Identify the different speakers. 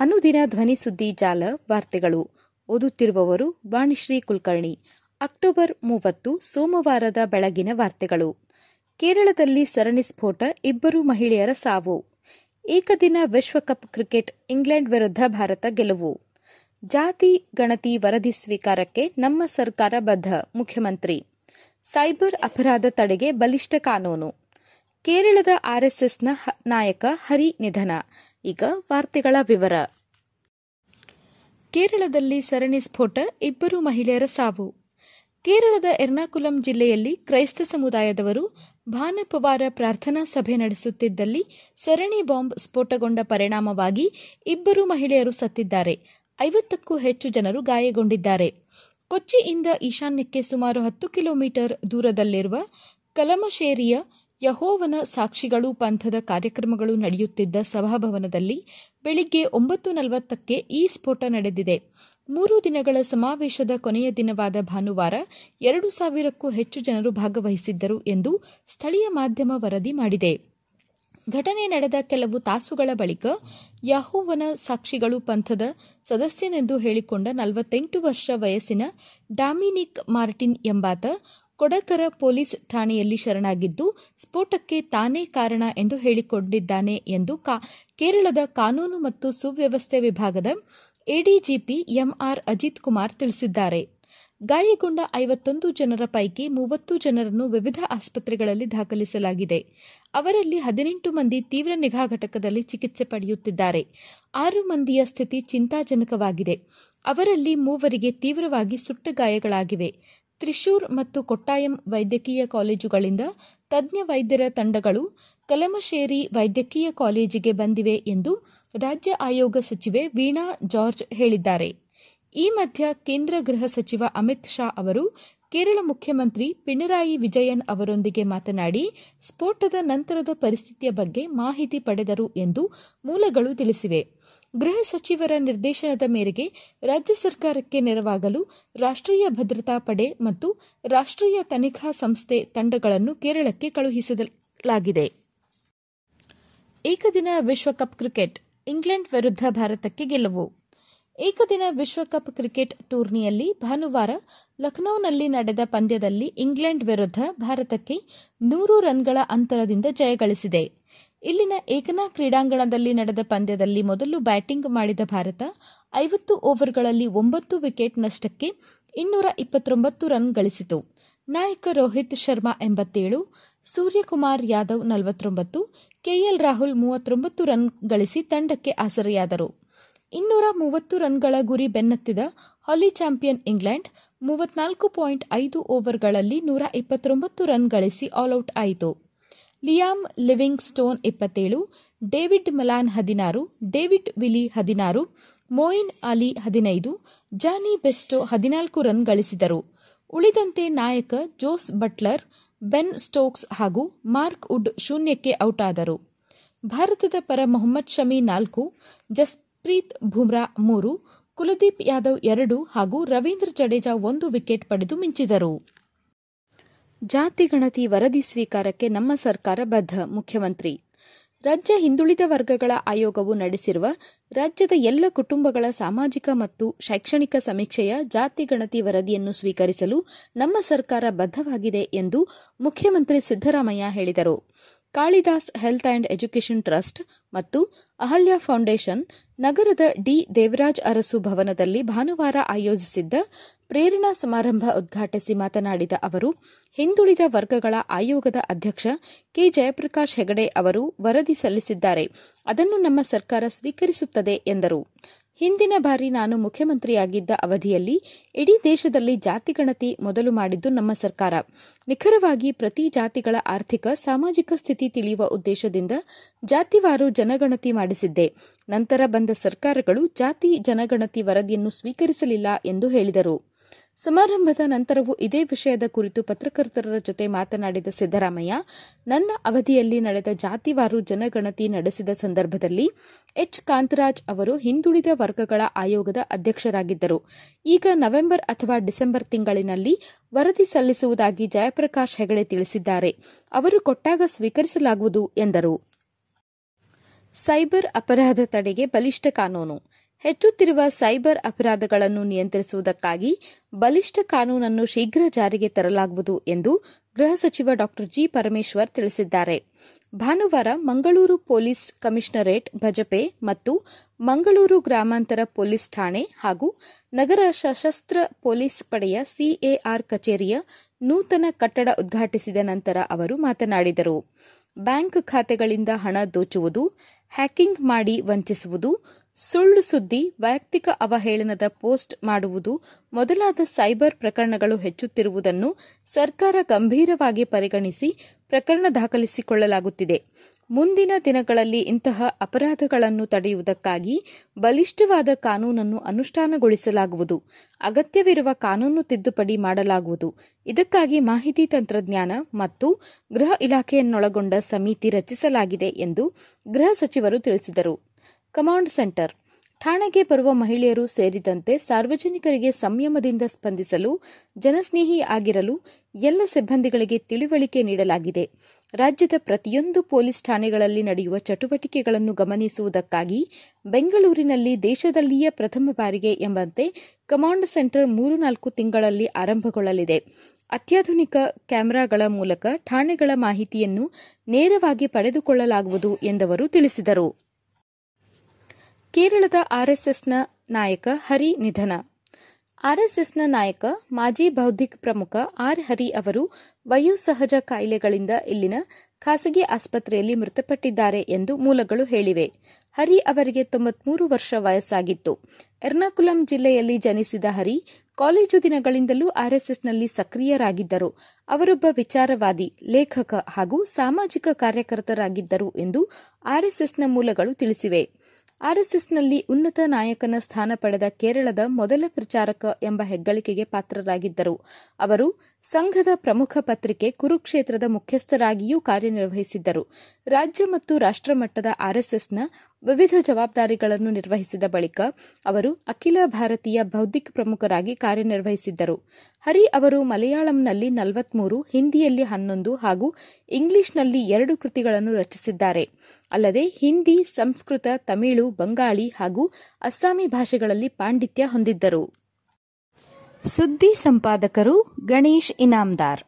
Speaker 1: ಅನುದಿನ ಧ್ವನಿ ಸುದ್ದಿ ಜಾಲ ವಾರ್ತೆಗಳು ಓದುತ್ತಿರುವವರು ವಾಣಿಶ್ರೀ ಕುಲಕರ್ಣಿ. ಅಕ್ಟೋಬರ್ ಮೂವತ್ತು, ಸೋಮವಾರದ ಬೆಳಗಿನ ವಾರ್ತೆಗಳು. ಕೇರಳದಲ್ಲಿ ಸರಣಿ ಸ್ಫೋಟ, ಇಬ್ಬರು ಮಹಿಳೆಯರ ಸಾವು. ಏಕದಿನ ವಿಶ್ವಕಪ್ ಕ್ರಿಕೆಟ್, ಇಂಗ್ಲೆಂಡ್ ವಿರುದ್ಧ ಭಾರತ ಗೆಲುವು. ಜಾತಿ, ಗಣತಿ ವರದಿ ಸ್ವೀಕಾರಕ್ಕೆ ನಮ್ಮ ಸರ್ಕಾರ ಬದ್ಧ, ಮುಖ್ಯಮಂತ್ರಿ. ಸೈಬರ್ ಅಪರಾಧ ತಡೆಗೆ ಬಲಿಷ್ಠ ಕಾನೂನು. ಕೇರಳದ ಆರ್ಎಸ್ಎಸ್ನ ನಾಯಕ ಹರಿ ನಿಧನ. ಈಗ ವಾರ್ತೆಗಳ ವಿವರ. ಕೇರಳದಲ್ಲಿ ಸರಣಿ ಸ್ಫೋಟ, ಇಬ್ಬರು ಮಹಿಳೆಯರ ಸಾವು. ಕೇರಳದ ಎರ್ನಾಕುಲಂ ಜಿಲ್ಲೆಯಲ್ಲಿ ಕ್ರೈಸ್ತ ಸಮುದಾಯದವರು ಭಾನುವಾರ ಪ್ರಾರ್ಥನಾ ಸಭೆ ನಡೆಸುತ್ತಿದ್ದಲ್ಲಿ ಸರಣಿ ಬಾಂಬ್ ಸ್ಫೋಟಗೊಂಡ ಪರಿಣಾಮವಾಗಿ ಇಬ್ಬರು ಮಹಿಳೆಯರು ಸತ್ತಿದ್ದಾರೆ. ಐವತ್ತಕ್ಕೂ ಹೆಚ್ಚು ಜನರು ಗಾಯಗೊಂಡಿದ್ದಾರೆ. ಕೊಚ್ಚಿಯಿಂದ ಈಶಾನ್ಯಕ್ಕೆ ಸುಮಾರು ಹತ್ತು ಕಿಲೋಮೀಟರ್ ದೂರದಲ್ಲಿರುವ ಕಲಮಶೇರಿಯ ಯಹೋವನ ಸಾಕ್ಷಿಗಳು ಪಂಥದ ಕಾರ್ಯಕ್ರಮಗಳು ನಡೆಯುತ್ತಿದ್ದ ಸಭಾಭವನದಲ್ಲಿ ಬೆಳಿಗ್ಗೆ ಒಂಬತ್ತು ನಲವತ್ತಕ್ಕೆ ಈ ಸ್ಫೋಟ ನಡೆದಿದೆ. ಮೂರು ದಿನಗಳ ಸಮಾವೇಶದ ಕೊನೆಯ ದಿನವಾದ ಭಾನುವಾರ ಎರಡು ಸಾವಿರಕ್ಕೂ ಹೆಚ್ಚು ಜನರು ಭಾಗವಹಿಸಿದ್ದರು ಎಂದು ಸ್ಥಳೀಯ ಮಾಧ್ಯಮ ವರದಿ ಮಾಡಿದೆ. ಘಟನೆ ನಡೆದ ಕೆಲವು ತಾಸುಗಳ ಬಳಿಕ ಯಹೋವನ ಸಾಕ್ಷಿಗಳು ಪಂಥದ ಸದಸ್ಯನೆಂದು ಹೇಳಿಕೊಂಡ ನಲವತ್ತೆಂಟು ವರ್ಷ ವಯಸ್ಸಿನ ಡಾಮಿನಿಕ್ ಮಾರ್ಟಿನ್ ಎಂಬಾತ ಕೊಡಕರ ಪೊಲೀಸ್ ಠಾಣೆಯಲ್ಲಿ ಶರಣಾಗಿದ್ದು, ಸ್ಫೋಟಕ್ಕೆ ತಾನೇ ಕಾರಣ ಎಂದು ಹೇಳಿಕೊಂಡಿದ್ದಾನೆ ಎಂದು ಕೇರಳದ ಕಾನೂನು ಮತ್ತು ಸುವ್ಯವಸ್ಥೆ ವಿಭಾಗದ ಎಡಿಜಿಪಿ ಎಂಆರ್ ಅಜಿತ್ ಕುಮಾರ್ ತಿಳಿಸಿದ್ದಾರೆ. ಗಾಯಗೊಂಡ ಐವತ್ತೊಂದು ಜನರ ಪೈಕಿ ಮೂವತ್ತು ಜನರನ್ನು ವಿವಿಧ ಆಸ್ಪತ್ರೆಗಳಲ್ಲಿ ದಾಖಲಿಸಲಾಗಿದೆ. ಅವರಲ್ಲಿ ಹದಿನೆಂಟು ಮಂದಿ ತೀವ್ರ ನಿಗಾ ಘಟಕದಲ್ಲಿ ಚಿಕಿತ್ಸೆ ಪಡೆಯುತ್ತಿದ್ದಾರೆ. ಆರು ಮಂದಿಯ ಸ್ಥಿತಿ ಚಿಂತಾಜನಕವಾಗಿದೆ. ಅವರಲ್ಲಿ ಮೂವರಿಗೆ ತೀವ್ರವಾಗಿ ಸುಟ್ಟ ಗಾಯಗಳಾಗಿವೆ. ತ್ರಿಶೂರ್ ಮತ್ತು ಕೊಟ್ಟಾಯಂ ವೈದ್ಯಕೀಯ ಕಾಲೇಜುಗಳಿಂದ ತಜ್ಞ ವೈದ್ಯರ ತಂಡಗಳು ಕಲಮಶೇರಿ ವೈದ್ಯಕೀಯ ಕಾಲೇಜಿಗೆ ಬಂದಿವೆ ಎಂದು ರಾಜ್ಯ ಆಯೋಗ ಸಚಿವೆ ವೀಣಾ ಜಾರ್ಜ್ ಹೇಳಿದ್ದಾರೆ. ಈ ಮಧ್ಯ ಕೇಂದ್ರ ಗೃಹ ಸಚಿವ ಅಮಿತ್ ಶಾ ಅವರು ಕೇರಳ ಮುಖ್ಯಮಂತ್ರಿ ಪಿಣರಾಯಿ ವಿಜಯನ್ ಅವರೊಂದಿಗೆ ಮಾತನಾಡಿ, ಸ್ಫೋಟದ ನಂತರದ ಪರಿಸ್ಥಿತಿಯ ಬಗ್ಗೆ ಮಾಹಿತಿ ಪಡೆದರು ಎಂದು ಮೂಲಗಳು ತಿಳಿಸಿವೆ. ಗೃಹ ಸಚಿವರ ನಿರ್ದೇಶನದ ಮೇರೆಗೆ ರಾಜ್ಯ ಸರ್ಕಾರಕ್ಕೆ ನೆರವಾಗಲು ರಾಷ್ಟ್ರೀಯ ಭದ್ರತಾ ಪಡೆ ಮತ್ತು ರಾಷ್ಟ್ರೀಯ ತನಿಖಾ ಸಂಸ್ಥೆ ತಂಡಗಳನ್ನು ಕೇರಳಕ್ಕೆ ಕಳುಹಿಸಲಾಗಿದೆ ಏಕದಿನ ವಿಶ್ವಕಪ್ ಕ್ರಿಕೆಟ್, ಇಂಗ್ಲೆಂಡ್ ವಿರುದ್ಧ ಭಾರತಕ್ಕೆ ಗೆಲುವು. ಏಕದಿನ ವಿಶ್ವಕಪ್ ಕ್ರಿಕೆಟ್ ಟೂರ್ನಿಯಲ್ಲಿ ಭಾನುವಾರ ಲಖನೌನಲ್ಲಿ ನಡೆದ ಪಂದ್ಯದಲ್ಲಿ ಇಂಗ್ಲೆಂಡ್ ವಿರುದ್ಧ ಭಾರತಕ್ಕೆ ನೂರು ರನ್ಗಳ ಅಂತರದಿಂದ ಜಯಗಳಿಸಿದೆ ಇಲ್ಲಿನ ಏಕನಾ ಕ್ರೀಡಾಂಗಣದಲ್ಲಿ ನಡೆದ ಪಂದ್ಯದಲ್ಲಿ ಮೊದಲು ಬ್ಯಾಟಿಂಗ್ ಮಾಡಿದ ಭಾರತ, ಐವತ್ತು ಓವರ್ಗಳಲ್ಲಿ ಒಂಬತ್ತು ವಿಕೆಟ್ ನಷ್ಟಕ್ಕೆ ಇನ್ನೂರ ಇಪ್ಪತ್ತೊಂಬತ್ತು ರನ್ ಗಳಿಸಿತು. ನಾಯಕ ರೋಹಿತ್ ಶರ್ಮಾ ಎಂಬತ್ತೇಳು, ಸೂರ್ಯಕುಮಾರ್ ಯಾದವ್ ನಲವತ್ತೊಂಬತ್ತು, ಕೆಎಲ್ ರಾಹುಲ್ ಮೂವತ್ತೊಂಬತ್ತು ರನ್ ಗಳಿಸಿ ತಂಡಕ್ಕೆ ಆಸರೆಯಾದರು ಇನ್ನೂರ ಮೂವತ್ತು ರನ್ಗಳ ಗುರಿ ಬೆನ್ನತ್ತಿದ ಹಾಲಿ ಚಾಂಪಿಯನ್ ಇಂಗ್ಲೆಂಡ್ ಮೂವತ್ನಾಲ್ಕು ಪಾಯಿಂಟ್ ಐದು ಓವರ್ಗಳಲ್ಲಿ ನೂರ ಇಪ್ಪತ್ತೊಂಬತ್ತು ರನ್ ಗಳಿಸಿ ಆಲ್ಔಟ್ ಆಯಿತು. ಲಿಯಾಮ್ ಲಿವಿಂಗ್ ಸ್ಟೋನ್ ಇಪ್ಪತ್ತೇಳು, ಡೇವಿಡ್ ಮಲಾನ್ ಹದಿನಾರು, ಡೇವಿಡ್ ವಿಲಿ ಹದಿನಾರು, ಮೋಯಿನ್ ಅಲಿ ಹದಿನೈದು, ಜಾನಿ ಬೆಸ್ಟೋ ಹದಿನಾಲ್ಕು ರನ್ ಗಳಿಸಿದರು. ಉಳಿದಂತೆ ನಾಯಕ ಜೋಸ್ ಬಟ್ಲರ್, ಬೆನ್ ಸ್ಟೋಕ್ಸ್ ಹಾಗೂ ಮಾರ್ಕ್ ವುಡ್ ಶೂನ್ಯಕ್ಕೆ ಔಟ್ ಆದರು ಭಾರತದ ಪರ ಮೊಹಮ್ಮದ್ ಶಮಿ ನಾಲ್ಕು, ಜಸ್ಪ್ರೀತ್ ಬುಮ್ರಾ ಮೂರು, ಕುಲದೀಪ್ ಯಾದವ್ ಎರಡು ಹಾಗೂ ರವೀಂದ್ರ ಜಡೇಜಾ ಒಂದು ವಿಕೆಟ್ ಪಡೆದು ಮಿಂಚಿದರು. ಜಾತಿ ಗಣತಿ ವರದಿ ಸ್ವೀಕಾರಕ್ಕೆ ನಮ್ಮ ಸರ್ಕಾರ ಬದ್ಧ, ಮುಖ್ಯಮಂತ್ರಿ. ರಾಜ್ಯ ಹಿಂದುಳಿದ ವರ್ಗಗಳ ಆಯೋಗವು ನಡೆಸಿರುವ ರಾಜ್ಯದ ಎಲ್ಲ ಕುಟುಂಬಗಳ ಸಾಮಾಜಿಕ ಮತ್ತು ಶೈಕ್ಷಣಿಕ ಸಮೀಕ್ಷೆಯ ಜಾತಿ ಗಣತಿ ವರದಿಯನ್ನು ಸ್ವೀಕರಿಸಲು ನಮ್ಮ ಸರ್ಕಾರ ಬದ್ಧವಾಗಿದೆ ಎಂದು ಮುಖ್ಯಮಂತ್ರಿ ಸಿದ್ದರಾಮಯ್ಯ ಹೇಳಿದರು. Kalidas health and education trust ಮತ್ತು ಅಹಲ್ಯ ಫೌಂಡೇಶನ್ ನಗರದ ಡಿ ದೇವರಾಜ್ ಅರಸು ಭವನದಲ್ಲಿ ಭಾನುವಾರ ಆಯೋಜಿಸಿದ್ದ ಪ್ರೇರಣಾ ಸಮಾರಂಭ ಉದ್ಘಾಟಿಸಿ ಮಾತನಾಡಿದ ಅವರು, ಹಿಂದುಳಿದ ವರ್ಗಗಳ ಆಯೋಗದ ಅಧ್ಯಕ್ಷ ಕೆ ಜಯಪ್ರಕಾಶ್ ಹೆಗಡೆ ಅವರು ವರದಿ ಸಲ್ಲಿಸಿದ್ದಾರೆ. ಅದನ್ನು ನಮ್ಮ ಸರ್ಕಾರ ಸ್ವೀಕರಿಸುತ್ತದೆ ಎಂದರು. ಹಿಂದಿನ ಬಾರಿ ನಾನು ಮುಖ್ಯಮಂತ್ರಿಯಾಗಿದ್ದ ಅವಧಿಯಲ್ಲಿ ಇಡೀ ದೇಶದಲ್ಲಿ ಜಾತಿ ಗಣತಿ ಮೊದಲು ಮಾಡಿದ್ದು ನಮ್ಮ ಸರ್ಕಾರ. ನಿಖರವಾಗಿ ಪ್ರತಿ ಜಾತಿಗಳ ಆರ್ಥಿಕ, ಸಾಮಾಜಿಕ ಸ್ಥಿತಿ ತಿಳಿಯುವ ಉದ್ದೇಶದಿಂದ ಜಾತಿವಾರು ಜನಗಣತಿ ಮಾಡಿಸಿದ್ದೆ. ನಂತರ ಬಂದ ಸರ್ಕಾರಗಳು ಜಾತಿ ಜನಗಣತಿ ವರದಿಯನ್ನು ಸ್ವೀಕರಿಸಲಿಲ್ಲ ಎಂದು ಹೇಳಿದರು. ಸಮಾರಂಭದ ನಂತರವೂ ಇದೇ ವಿಷಯದ ಕುರಿತು ಪತ್ರಕರ್ತರ ಜೊತೆ ಮಾತನಾಡಿದ ಸಿದ್ದರಾಮಯ್ಯ, ನನ್ನ ಅವಧಿಯಲ್ಲಿ ನಡೆದ ಜಾತಿವಾರು ಜನಗಣತಿ ನಡೆಸಿದ ಸಂದರ್ಭದಲ್ಲಿ ಎಚ್. ಕಾಂತರಾಜ್ ಅವರು ಹಿಂದುಳಿದ ವರ್ಗಗಳ ಆಯೋಗದ ಅಧ್ಯಕ್ಷರಾಗಿದ್ದರು. ಈಗ ನವೆಂಬರ್ ಅಥವಾ ಡಿಸೆಂಬರ್ ತಿಂಗಳಿನಲ್ಲಿ ವರದಿ ಸಲ್ಲಿಸುವುದಾಗಿ ಜಯಪ್ರಕಾಶ್ ಹೆಗಡೆ ತಿಳಿಸಿದ್ದಾರೆ. ಅವರು ಕೊಟ್ಟಾಗ ಸ್ವೀಕರಿಸಲಾಗುವುದು ಎಂದರು. ಸೈಬರ್ ಅಪರಾಧ ತಡೆಗೆ ಬಲಿಷ್ಠ ಕಾನೂನು. ಹೆಚ್ಚುತ್ತಿರುವ ಸೈಬರ್ ಅಪರಾಧಗಳನ್ನು ನಿಯಂತ್ರಿಸುವುದಕ್ಕಾಗಿ ಬಲಿಷ್ಠ ಕಾನೂನನ್ನು ಶೀಘ್ರ ಜಾರಿಗೆ ತರಲಾಗುವುದು ಎಂದು ಗೃಹ ಸಚಿವ ಡಾ ಜಿ ಪರಮೇಶ್ವರ್ ತಿಳಿಸಿದ್ದಾರೆ. ಭಾನುವಾರ ಮಂಗಳೂರು ಪೊಲೀಸ್ ಕಮಿಷನರೇಟ್, ಭಜಪೆ ಮತ್ತು ಮಂಗಳೂರು ಗ್ರಾಮಾಂತರ ಪೊಲೀಸ್ ಠಾಣೆ ಹಾಗೂ ನಗರ ಸಶಸ್ತ್ರ ಪೊಲೀಸ್ ಪಡೆಯ ಸಿಎಆರ್ ಕಚೇರಿಯ ನೂತನ ಕಟ್ಟಡ ಉದ್ಘಾಟಿಸಿದ ನಂತರ ಅವರು ಮಾತನಾಡಿದರು. ಬ್ಯಾಂಕ್ ಖಾತೆಗಳಿಂದ ಹಣ ದೋಚುವುದು, ಹ್ಯಾಕಿಂಗ್ ಮಾಡಿ ವಂಚಿಸುವುದು ಸುಳ್ಳು ಸುದ್ದಿ, ವೈಯಕ್ತಿಕ ಅವಹೇಳನದ ಪೋಸ್ಟ್ ಮಾಡುವುದು, ಮೊದಲಾದ ಸೈಬರ್ ಪ್ರಕರಣಗಳು ಹೆಚ್ಚುತ್ತಿರುವುದನ್ನು ಸರ್ಕಾರ ಗಂಭೀರವಾಗಿ ಪರಿಗಣಿಸಿ ಪ್ರಕರಣ ದಾಖಲಿಸಿಕೊಳ್ಳಲಾಗುತ್ತಿದೆ. ಮುಂದಿನ ದಿನಗಳಲ್ಲಿ ಇಂತಹ ಅಪರಾಧಗಳನ್ನು ತಡೆಯುವುದಕ್ಕಾಗಿ ಬಲಿಷ್ಠವಾದ ಕಾನೂನನ್ನು ಅನುಷ್ಠಾನಗೊಳಿಸಲಾಗುವುದು. ಅಗತ್ಯವಿರುವ ಕಾನೂನು ತಿದ್ದುಪಡಿ ಮಾಡಲಾಗುವುದು. ಇದಕ್ಕಾಗಿ ಮಾಹಿತಿ ತಂತ್ರಜ್ಞಾನ ಮತ್ತು ಗೃಹ ಇಲಾಖೆಯನ್ನೊಳಗೊಂಡ ಸಮಿತಿ ರಚಿಸಲಾಗಿದೆ ಎಂದು ಗೃಹ ಸಚಿವರು ತಿಳಿಸಿದರು. Command centre. ಠಾಣೆಗೆ ಬರುವ ಮಹಿಳೆಯರು ಸೇರಿದಂತೆ ಸಾರ್ವಜನಿಕರಿಗೆ ಸಂಯಮದಿಂದ ಸ್ಪಂದಿಸಲು, ಜನಸ್ನೇಹಿ ಆಗಿರಲು ಎಲ್ಲ ಸಿಬ್ಬಂದಿಗಳಿಗೆ ತಿಳಿವಳಿಕೆ ನೀಡಲಾಗಿದೆ. ರಾಜ್ಯದ ಪ್ರತಿಯೊಂದು ಪೊಲೀಸ್ ಠಾಣೆಗಳಲ್ಲಿ ನಡೆಯುವ ಚಟುವಟಿಕೆಗಳನ್ನು ಗಮನಿಸುವುದಕ್ಕಾಗಿ ಬೆಂಗಳೂರಿನಲ್ಲಿ ದೇಶದಲ್ಲಿಯೇ ಪ್ರಥಮ ಬಾರಿಗೆ ಎಂಬಂತೆ ಕಮಾಂಡ್ ಸೆಂಟರ್ ಮೂರು ನಾಲ್ಕು ತಿಂಗಳಲ್ಲಿ ಆರಂಭಗೊಳ್ಳಲಿದೆ. ಅತ್ಯಾಧುನಿಕ ಕ್ಯಾಮೆರಾಗಳ ಮೂಲಕ ಠಾಣೆಗಳ ಮಾಹಿತಿಯನ್ನು ನೇರವಾಗಿ ಪಡೆದುಕೊಳ್ಳಲಾಗುವುದು ಎಂದವರು ತಿಳಿಸಿದರು. ಕೇರಳದ ಆರ್ಎಸ್ಎಸ್ನ ನಾಯಕ ಹರಿ ನಿಧನ. ಆರ್ಎಸ್ಎಸ್ನ ನಾಯಕ, ಮಾಜಿ ಬೌದ್ಧಿಕ ಪ್ರಮುಖ ಆರ್. ಹರಿ ಅವರು ವಯೋಸಹಜ ಕಾಯಿಲೆಗಳಿಂದ ಇಲ್ಲಿನ ಖಾಸಗಿ ಆಸ್ಪತ್ರೆಯಲ್ಲಿ ಮೃತಪಟ್ಟಿದ್ದಾರೆ ಎಂದು ಮೂಲಗಳು ಹೇಳಿವೆ. ಹರಿ ಅವರಿಗೆ ತೊಂಬತ್ಮೂರು ವರ್ಷ ವಯಸ್ಸಾಗಿತ್ತು. ಎರ್ನಾಕುಲಂ ಜಿಲ್ಲೆಯಲ್ಲಿ ಜನಿಸಿದ ಹರಿ ಕಾಲೇಜು ದಿನಗಳಿಂದಲೂ ಆರ್ಎಸ್ಎಸ್ನಲ್ಲಿ ಸಕ್ರಿಯರಾಗಿದ್ದರು. ಅವರೊಬ್ಬ ವಿಚಾರವಾದಿ, ಲೇಖಕ ಹಾಗೂ ಸಾಮಾಜಿಕ ಕಾರ್ಯಕರ್ತರಾಗಿದ್ದರು ಎಂದು ಆರ್ಎಸ್ಎಸ್ನ ಮೂಲಗಳು ತಿಳಿಸಿವೆ. ಆರ್ಎಸ್ಎಸ್ನಲ್ಲಿ ಉನ್ನತ ನಾಯಕನ ಸ್ಥಾನ ಪಡೆದ ಕೇರಳದ ಮೊದಲ ಪ್ರಚಾರಕ ಎಂಬ ಹೆಗ್ಗಳಿಕೆಗೆ ಪಾತ್ರರಾಗಿದ್ದರು. ಅವರು ಸಂಘದ ಪ್ರಮುಖ ಪತ್ರಿಕೆ ಕುರುಕ್ಷೇತ್ರದ ಮುಖ್ಯಸ್ಥರಾಗಿಯೂ ಕಾರ್ಯನಿರ್ವಹಿಸಿದ್ದರು. ರಾಜ್ಯ ಮತ್ತು ರಾಷ್ಟ್ರಮಟ್ಟದ ಆರ್ಎಸ್ಎಸ್ನ ವಿವಿಧ ಜವಾಬ್ದಾರಿಗಳನ್ನು ನಿರ್ವಹಿಸಿದ ಬಳಿಕ ಅವರು ಅಖಿಲ ಭಾರತೀಯ ಬೌದ್ಧಿಕ ಪ್ರಮುಖರಾಗಿ ಕಾರ್ಯನಿರ್ವಹಿಸಿದ್ದರು. ಹರಿ ಅವರು ಮಲಯಾಳಂನಲ್ಲಿ ನಲವತ್ಮೂರು, ಹಿಂದಿಯಲ್ಲಿ ಹನ್ನೊಂದು ಹಾಗೂ ಇಂಗ್ಲಿಷ್ನಲ್ಲಿ ಎರಡು ಕೃತಿಗಳನ್ನು ರಚಿಸಿದ್ದಾರೆ. ಅಲ್ಲದೆ ಹಿಂದಿ, ಸಂಸ್ಕೃತ, ತಮಿಳು, ಬಂಗಾಳಿ ಹಾಗೂ ಅಸ್ಸಾಮಿ ಭಾಷೆಗಳಲ್ಲಿ ಪಾಂಡಿತ್ಯ ಹೊಂದಿದ್ದರು. ಸುದ್ದಿ ಸಂಪಾದಕರು ಗಣೇಶ್ ಇನಾಮ್ದಾರ್.